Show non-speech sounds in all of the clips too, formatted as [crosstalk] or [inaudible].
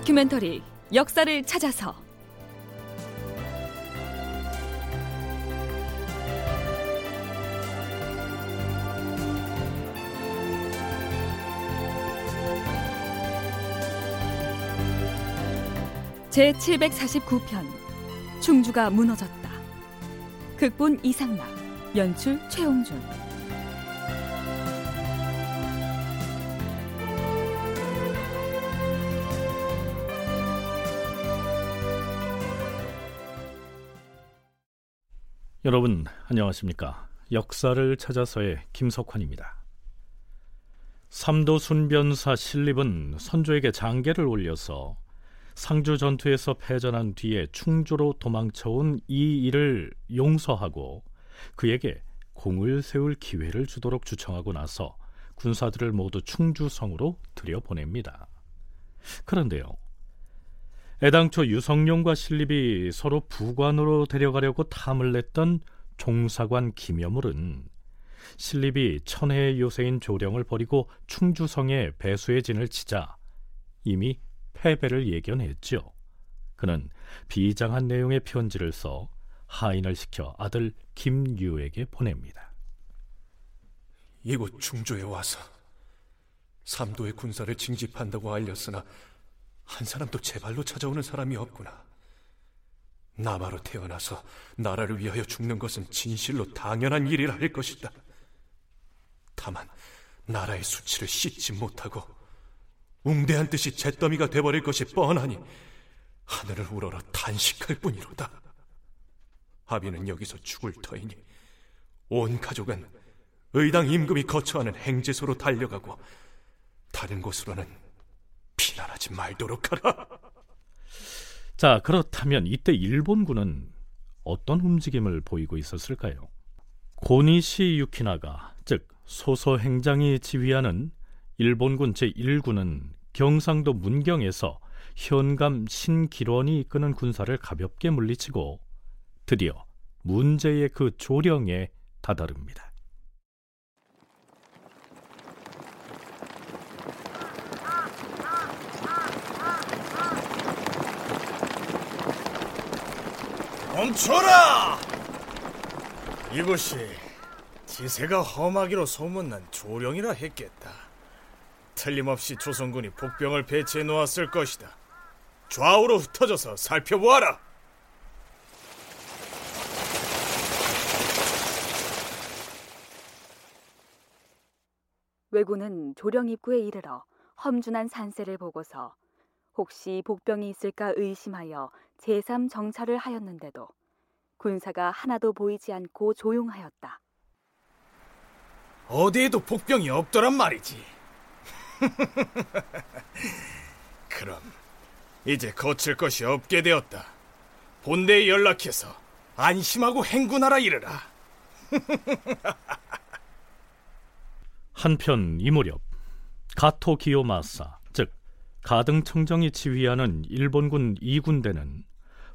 다큐멘터리 역사를 찾아서 제 749편 충주가 무너졌다. 극본 이상락, 연출 최홍준. 여러분 안녕하십니까? 역사를 찾아서의 김석환입니다. 삼도 순변사 신립은 선조에게 장계를 올려서 상주 전투에서 패전한 뒤에 충주로 도망쳐온 이 일을 용서하고 그에게 공을 세울 기회를 주도록 주청하고 나서 군사들을 모두 충주성으로 들여보냅니다. 그런데요. 애당초 유성룡과 신립이 서로 부관으로 데려가려고 탐을 냈던 종사관 김여물은 신립이 천혜의 요새인 조령을 버리고 충주성에 배수의 진을 치자 이미 패배를 예견했죠. 그는 비장한 내용의 편지를 써 하인을 시켜 아들 김유에게 보냅니다. 이곳 충주에 와서 삼도의 군사를 징집한다고 알렸으나 한 사람도 제 발로 찾아오는 사람이 없구나. 남아로 태어나서 나라를 위하여 죽는 것은 진실로 당연한 일이라 할 것이다. 다만 나라의 수치를 씻지 못하고 웅대한 뜻이 잿더미가 돼버릴 것이 뻔하니 하늘을 우러러 탄식할 뿐이로다. 아비는 여기서 죽을 터이니 온 가족은 의당 임금이 거처하는 행제소로 달려가고 다른 곳으로는 피난하지 말도록 하라. 자, 그렇다면 이때 일본군은 어떤 움직임을 보이고 있었을까요? 고니시 유키나가 즉 소서 행장이 지휘하는 일본군 제1군은 경상도 문경에서 현감 신기론이 이끄는 군사를 가볍게 물리치고 드디어 문제의 그 조령에 다다릅니다. 멈춰라! 이곳이 지세가 험하기로 소문난 조령이라 했겠다. 틀림없이 조선군이 복병을 배치해 놓았을 것이다. 좌우로 흩어져서 살펴보아라. 왜군은 조령 입구에 이르러 험준한 산세를 보고서 혹시 복병이 있을까 의심하여 제3 정찰을 하였는데도 군사가 하나도 보이지 않고 조용하였다. 어디에도 복병이 없더란 말이지. [laughs] 그럼 이제 거칠 것이 없게 되었다. 본대에 연락해서 안심하고 행군하라 이르라. 한편 이 무렵 가토 기요마사 즉 가등 청정이 지휘하는 일본군 2군대는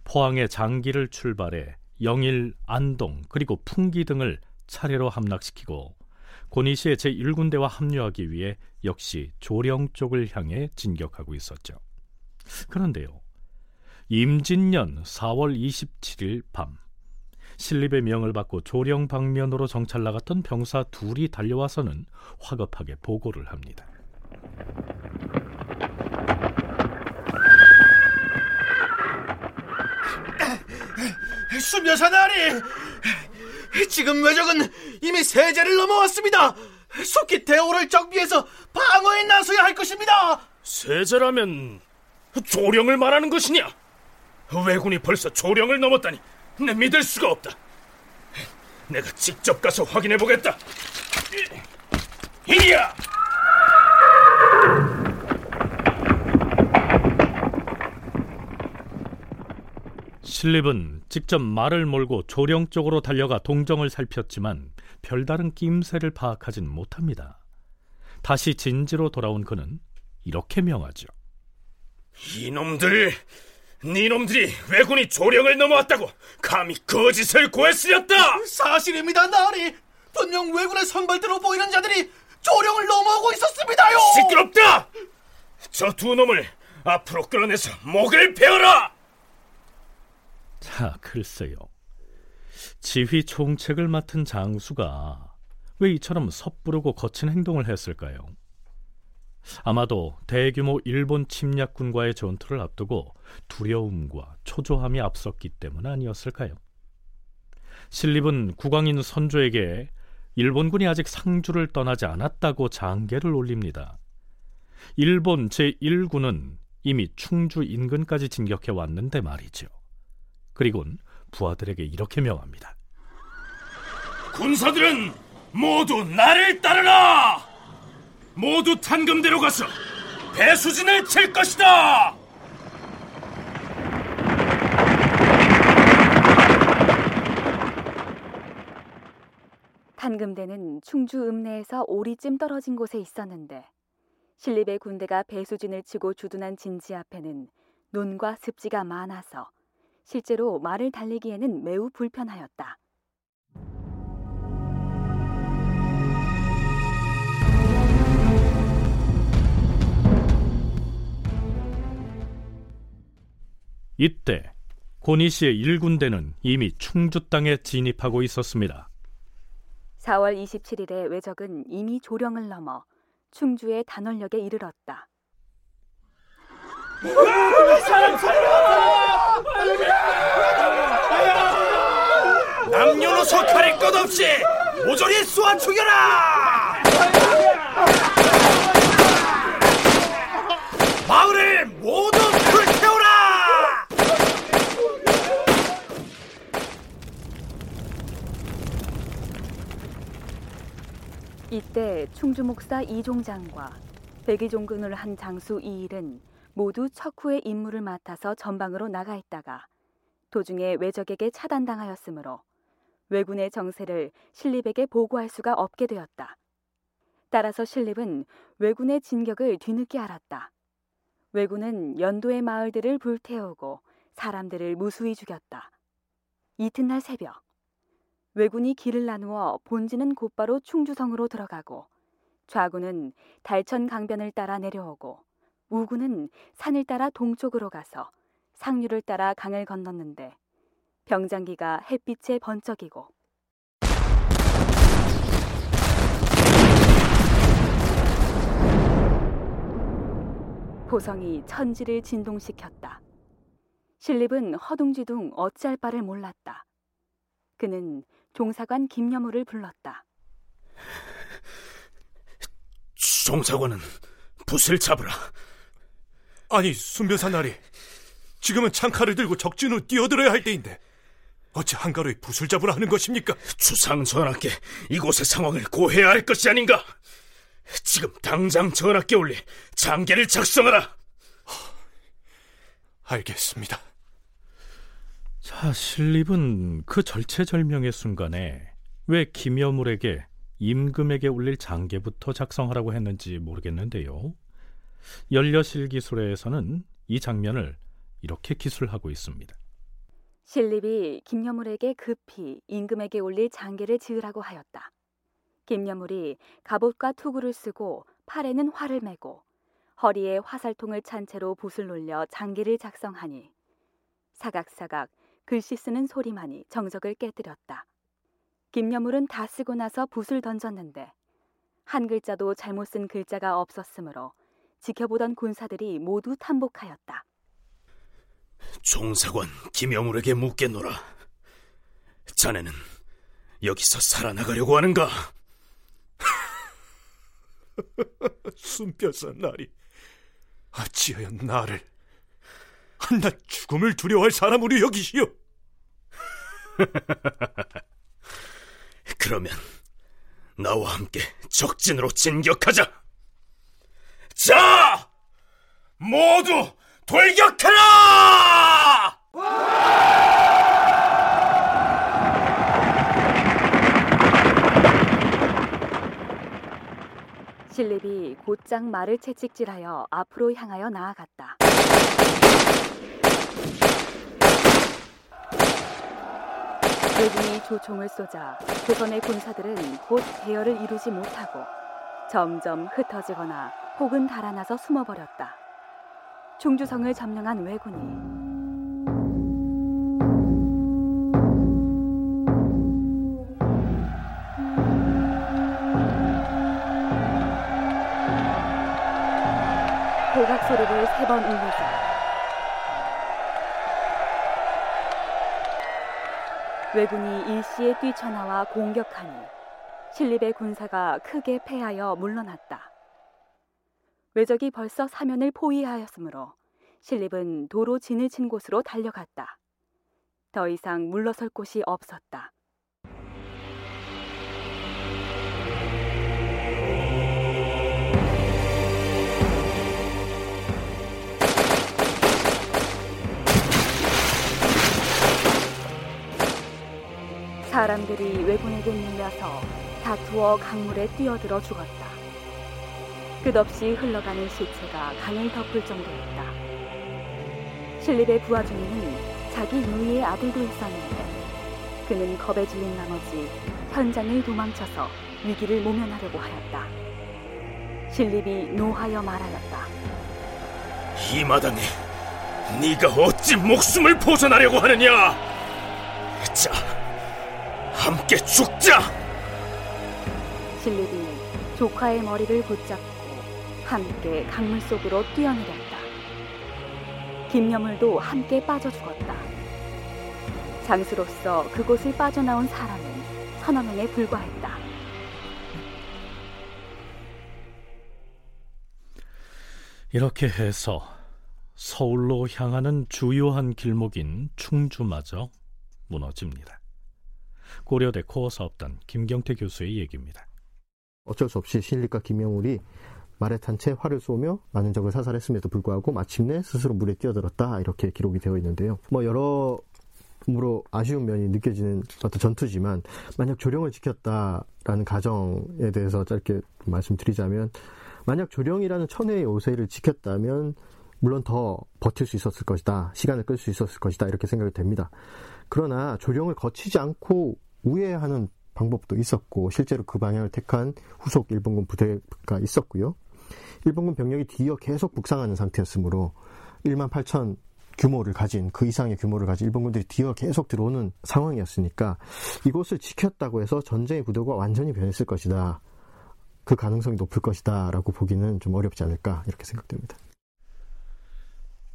포항의 장기를 출발해 영일, 안동 그리고 풍기 등을 차례로 함락시키고 고니시의 제1군대와 합류하기 위해 역시 조령 쪽을 향해 진격하고 있었죠. 그런데요. 임진년 4월 27일 밤 신립의 명을 받고 조령 방면으로 정찰 나갔던 병사 둘이 달려와서는 화급하게 보고를 합니다. 수묘사나리! 지금 외적은 이미 세제를 넘어왔습니다. 속히 대오를 정비해서 방어에 나서야 할 것입니다. 세제라면 조령을 말하는 것이냐? 왜군이 벌써 조령을 넘었다니 내 믿을 수가 없다. 내가 직접 가서 확인해 보겠다. 이리야 신립은 직접 말을 몰고 조령 쪽으로 달려가 동정을 살폈지만 별다른 낌새를 파악하진 못합니다. 다시 진지로 돌아온 그는 이렇게 명하죠. 이놈들, 니놈들이 왜군이 조령을 넘어왔다고 감히 거짓을 고했으렸다! 사실입니다 나리 분명 왜군의 선발대로 보이는 자들이 조령을 넘어오고 있었습니다요 시끄럽다! 저 두 놈을 앞으로 끌어내서 목을 베어라! 자, 글쎄요. 지휘 총책을 맡은 장수가 왜 이처럼 섣부르고 거친 행동을 했을까요? 아마도 대규모 일본 침략군과의 전투를 앞두고 두려움과 초조함이 앞섰기 때문 아니었을까요? 신립은 국왕인 선조에게 일본군이 아직 상주를 떠나지 않았다고 장계를 올립니다. 일본 제1군은 이미 충주 인근까지 진격해 왔는데 말이죠. 그리곤 부하들에게 이렇게 명합니다. 군사들은 모두 나를 따르라! 모두 탄금대로 가서 배수진을 칠 것이다! 탄금대는 충주 읍내에서 오리쯤 떨어진 곳에 있었는데 신립의 군대가 배수진을 치고 주둔한 진지 앞에는 논과 습지가 많아서 실제로 말을 달리기에는 매우 불편하였다. 이때 고니 씨의 일군대는 이미 충주 땅에 진입하고 있었습니다. 4월 27일에 외적은 이미 조령을 넘어 충주의 단월역에 이르렀다. 남녀노소 가릴 것 없이 모조리 쏘아 죽여라! 마을을 모두 불태워라! 이때 충주 목사 이종장과 백의종군을 한 장수 이일은 모두 척후의 임무를 맡아서 전방으로 나가 있다가 도중에 외적에게 차단당하였으므로 왜군의 정세를 신립에게 보고할 수가 없게 되었다. 따라서 신립은 왜군의 진격을 뒤늦게 알았다. 왜군은 연도의 마을들을 불태우고 사람들을 무수히 죽였다. 이튿날 새벽 왜군이 길을 나누어 본진은 곧바로 충주성으로 들어가고 좌군은 달천 강변을 따라 내려오고 우군은 산을 따라 동쪽으로 가서 상류를 따라 강을 건넜는데 병장기가 햇빛에 번쩍이고 보성이 천지를 진동시켰다. 신립은 허둥지둥 어찌할 바를 몰랐다. 그는 종사관 김여무를 불렀다. 종사관은 붓을 잡으라. 아니, 순변사 나리. 지금은 창칼을 들고 적진으로 뛰어들어야 할 때인데 어찌 한가로이 붓을 잡으라 하는 것입니까? 주상 전하께 이곳의 상황을 고해야 할 것이 아닌가? 지금 당장 전하께 올리 장계를 작성하라. 알겠습니다. 자, 신립은 그 절체절명의 순간에 왜 김여물에게 임금에게 올릴 장계부터 작성하라고 했는지 모르겠는데요. 열려실 기술에서는 이 장면을 이렇게 기술하고 있습니다. 신립이 김여물에게 급히 임금에게 올릴 장계를 지으라고 하였다. 김여물이 갑옷과 투구를 쓰고 팔에는 활을 메고 허리에 화살통을 찬 채로 붓을 놀려 장계를 작성하니 사각사각 글씨 쓰는 소리만이 정적을 깨뜨렸다. 김여물은 다 쓰고 나서 붓을 던졌는데 한 글자도 잘못 쓴 글자가 없었으므로 지켜보던 군사들이 모두 탐복하였다. 종사관 김여물에게 묻겠노라. 자네는 여기서 살아나가려고 하는가? [laughs] 순변사 나리. 어찌하여 나를 한낱 죽음을 두려워할 사람으로 여기시오. [laughs] 그러면 나와 함께 적진으로 진격하자. 자, 모두 돌격하라! 신립이 곧장 말을 채찍질하여 앞으로 향하여 나아갔다. 왜군이 조총을 쏘자 조선의 군사들은 곧 대열을 이루지 못하고 점점 흩어지거나 혹은 달아나서 숨어버렸다. 충주성을 점령한 왜군이 대각 소리를 세 번 울리자 왜군이 일시에 뛰쳐나와 공격하니 신립의 군사가 크게 패하여 물러났다. 왜적이 벌써 사면을 포위하였으므로 신립은 도로 진을 친 곳으로 달려갔다. 더 이상 물러설 곳이 없었다. 사람들이 왜군에게 밀려서 다투어 강물에 뛰어들어 죽었다. 끝없이 흘러가는 시체가 강을 덮을 정도였다. 신립의 부하 중에는 자기 누이의 아들도 있었는데 그는 겁에 질린 나머지 현장을 도망쳐서 위기를 모면하려고 하였다. 신립이 노하여 말하였다. 이 마당에 네가 어찌 목숨을 보존하려고 하느냐? 자, 함께 죽자! 신립이 조카의 머리를 붙잡고 함께 강물 속으로 뛰어내렸다. 김여물도 함께 빠져 죽었다. 장수로서 그곳을 빠져나온 사람은 서너 명에 불과했다. 이렇게 해서 서울로 향하는 주요한 길목인 충주마저 무너집니다. 고려대 코어 사업단 김경태 교수의 얘기입니다. 어쩔 수 없이 신립과 김영울이 말에 탄채 활을 쏘며 많은 적을 사살했음에도 불구하고 마침내 스스로 물에 뛰어들었다 이렇게 기록이 되어 있는데요. 뭐 여러모로 아쉬운 면이 느껴지는 어떤 전투지만 만약 조령을 지켰다라는 가정에 대해서 짧게 말씀드리자면 만약 조령이라는 천혜의 요새를 지켰다면 물론 더 버틸 수 있었을 것이다. 시간을 끌 수 있었을 것이다. 이렇게 생각이 됩니다. 그러나 조령을 거치지 않고 우회하는 방법도 있었고 실제로 그 방향을 택한 후속 일본군 부대가 있었고요. 일본군 병력이 뒤어 계속 북상하는 상태였으므로 1만 8천 규모를 가진 그 이상의 규모를 가진 일본군들이 뒤어 계속 들어오는 상황이었으니까 이곳을 지켰다고 해서 전쟁의 구도가 완전히 변했을 것이다. 그 가능성이 높을 것이다라고 보기는 좀 어렵지 않을까 이렇게 생각됩니다.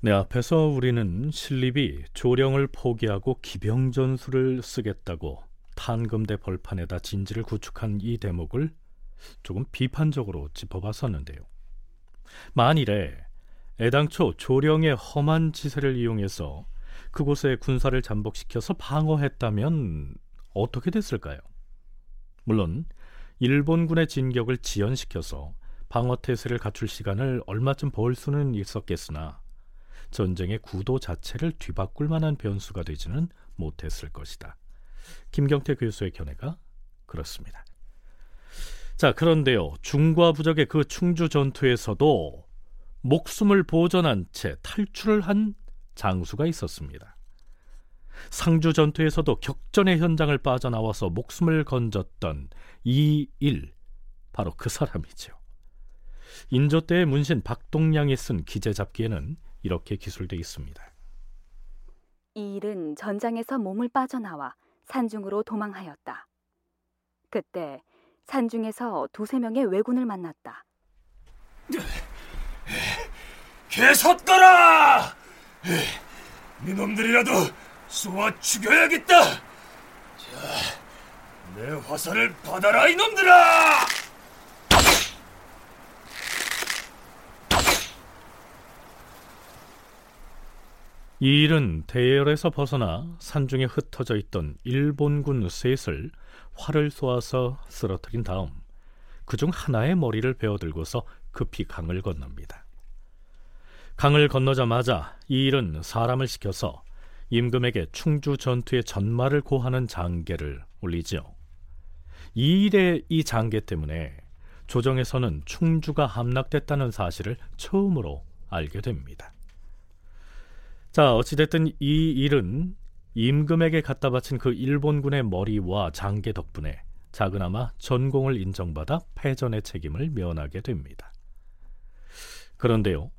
네, 앞에서 우리는 신립이 조령을 포기하고 기병 전술을 쓰겠다고 탄금대 벌판에다 진지를 구축한 이 대목을 조금 비판적으로 짚어봤었는데요. 만일에 애당초 조령의 험한 지세를 이용해서 그곳에 군사를 잠복시켜서 방어했다면 어떻게 됐을까요? 물론 일본군의 진격을 지연시켜서 방어 태세를 갖출 시간을 얼마쯤 벌 수는 있었겠으나 전쟁의 구도 자체를 뒤바꿀 만한 변수가 되지는 못했을 것이다. 김경태 교수의 견해가 그렇습니다. 자, 그런데요. 중과 부적의 그 충주 전투에서도 목숨을 보전한 채 탈출을 한 장수가 있었습니다. 상주 전투에서도 격전의 현장을 빠져나와서 목숨을 건졌던 이일 바로 그 사람이죠. 인조 때의 문신 박동량이 쓴 기재 잡기에는 이렇게 기술되어 있습니다. 이 일은 전장에서 몸을 빠져나와 산중으로 도망하였다. 그때 산중에서 두세 명의 왜군을 만났다. 개섰거라! 이놈들이라도 쏘아 죽여야겠다! 자, 내 화살을 받아라, 이놈들아! 이 일은 대열에서 벗어나 산중에 흩어져 있던 일본군 셋을 활을 쏘아서 쓰러뜨린 다음 그중 하나의 머리를 베어들고서 급히 강을 건넙니다. 강을 건너자마자 이 일은 사람을 시켜서 임금에게 충주 전투의 전말을 고하는 장계를 올리지요. 이 일의 이 장계 때문에 조정에서는 충주가 함락됐다는 사실을 처음으로 알게 됩니다. 자, 어찌됐든 이 일은 임금에게 갖다 바친 그 일본군의 머리와 장계 덕분에 작은아마 전공을 인정받아 패전의 책임을 면하게 됩니다. 그런데요,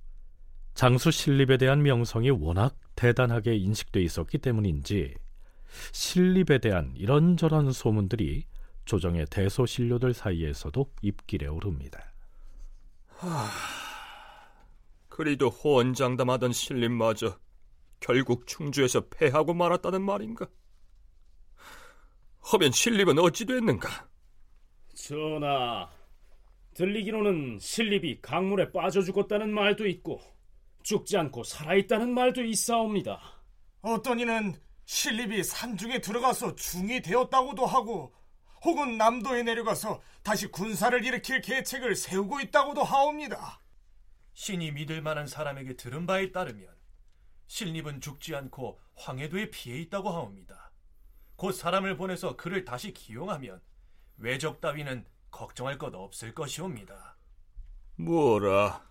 장수 신립에 대한 명성이 워낙 대단하게 인식돼 있었기 때문인지 신립에 대한 이런저런 소문들이 조정의 대소신료들 사이에서도 입길에 오릅니다. 하... 그리도 호언장담하던 신립마저 결국 충주에서 패하고 말았다는 말인가? 허면 신립은 어찌 됐는가? 전하, 들리기로는 신립이 강물에 빠져 죽었다는 말도 있고 죽지 않고 살아있다는 말도 있사옵니다. 어떤 이는 신립이 산중에 들어가서 중이 되었다고도 하고 혹은 남도에 내려가서 다시 군사를 일으킬 계책을 세우고 있다고도 하옵니다. 신이 믿을 만한 사람에게 들은 바에 따르면 신립은 죽지 않고 황해도에 피해 있다고 하옵니다. 곧 사람을 보내서 그를 다시 기용하면 외적 따위는 걱정할 것 없을 것이옵니다. 뭐라?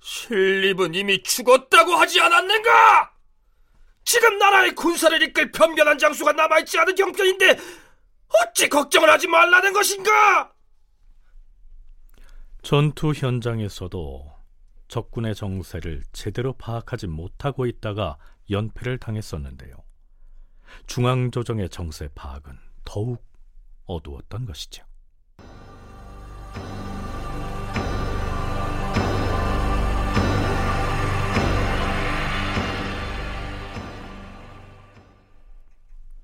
신립은 이미 죽었다고 하지 않았는가? 지금 나라의 군사를 이끌 변변한 장수가 남아있지 않은 형편인데 어찌 걱정을 하지 말라는 것인가? 전투 현장에서도 적군의 정세를 제대로 파악하지 못하고 있다가 연패를 당했었는데요. 중앙조정의 정세 파악은 더욱 어두웠던 것이죠.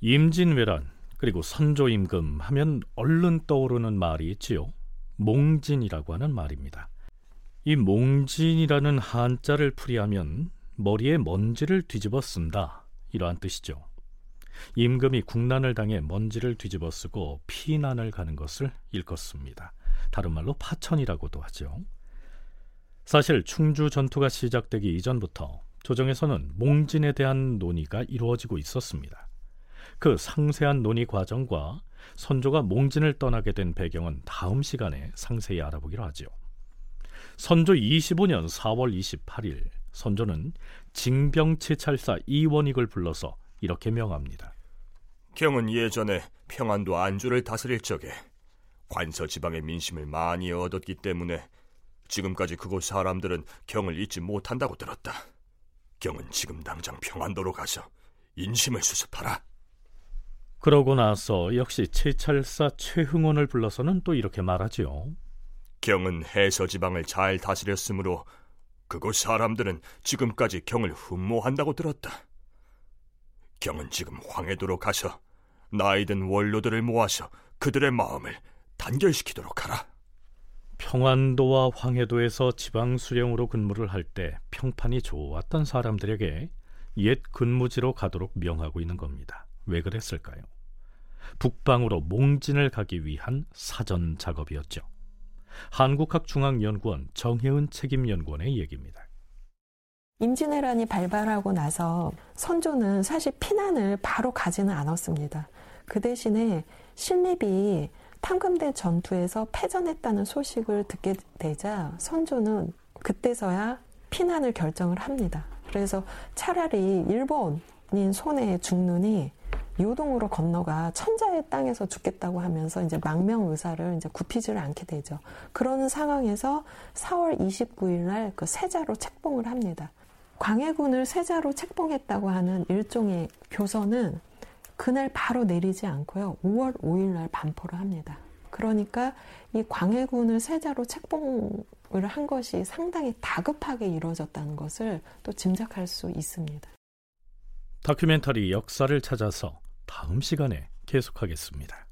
임진왜란 그리고 선조임금 하면 얼른 떠오르는 말이 있지요. 몽진이라고 하는 말입니다. 이 몽진이라는 한자를 풀이하면 머리에 먼지를 뒤집어 쓴다 이러한 뜻이죠. 임금이 국난을 당해 먼지를 뒤집어 쓰고 피난을 가는 것을 일컫습니다. 다른 말로 파천이라고도 하죠. 사실 충주 전투가 시작되기 이전부터 조정에서는 몽진에 대한 논의가 이루어지고 있었습니다. 그 상세한 논의 과정과 선조가 몽진을 떠나게 된 배경은 다음 시간에 상세히 알아보기로 하죠. 선조 25년 4월 28일 선조는 징병치찰사 이원익을 불러서 이렇게 명합니다. 경은 예전에 평안도 안주를 다스릴 적에 관서 지방의 민심을 많이 얻었기 때문에 지금까지 그곳 사람들은 경을 잊지 못한다고 들었다. 경은 지금 당장 평안도로 가서 인심을 수습하라. 그러고 나서 역시 채찰사 최흥원을 불러서는 또 이렇게 말하지요. 경은 해서 지방을 잘 다스렸으므로 그곳 사람들은 지금까지 경을 흠모한다고 들었다. 경은 지금 황해도로 가서 나이든 원로들을 모아서 그들의 마음을 단결시키도록 하라. 평안도와 황해도에서 지방 수령으로 근무를 할 때 평판이 좋았던 사람들에게 옛 근무지로 가도록 명하고 있는 겁니다. 왜 그랬을까요? 북방으로 몽진을 가기 위한 사전 작업이었죠. 한국학중앙연구원 정혜은 책임연구원의 얘기입니다. 임진왜란이 발발하고 나서 선조는 사실 피난을 바로 가지는 않았습니다. 그 대신에 신립이 탕금된 전투에서 패전했다는 소식을 듣게 되자 선조는 그때서야 피난을 결정을 합니다. 그래서 차라리 일본인 손에 죽느니 요동으로 건너가 천자의 땅에서 죽겠다고 하면서 이제 망명 의사를 이제 굽히지를 않게 되죠. 그러는 상황에서 4월 29일 날 그 세자로 책봉을 합니다. 광해군을 세자로 책봉했다고 하는 일종의 교서는 그날 바로 내리지 않고요. 5월 5일 날 반포를 합니다. 그러니까 이 광해군을 세자로 책봉을 한 것이 상당히 다급하게 이루어졌다는 것을 또 짐작할 수 있습니다. 다큐멘터리 역사를 찾아서 다음 시간에 계속하겠습니다.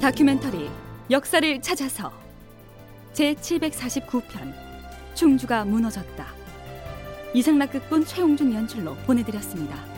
다큐멘터리 역사를 찾아서 제 749편 충주가 무너졌다. 이상락 극본 최홍준 연출로 보내드렸습니다.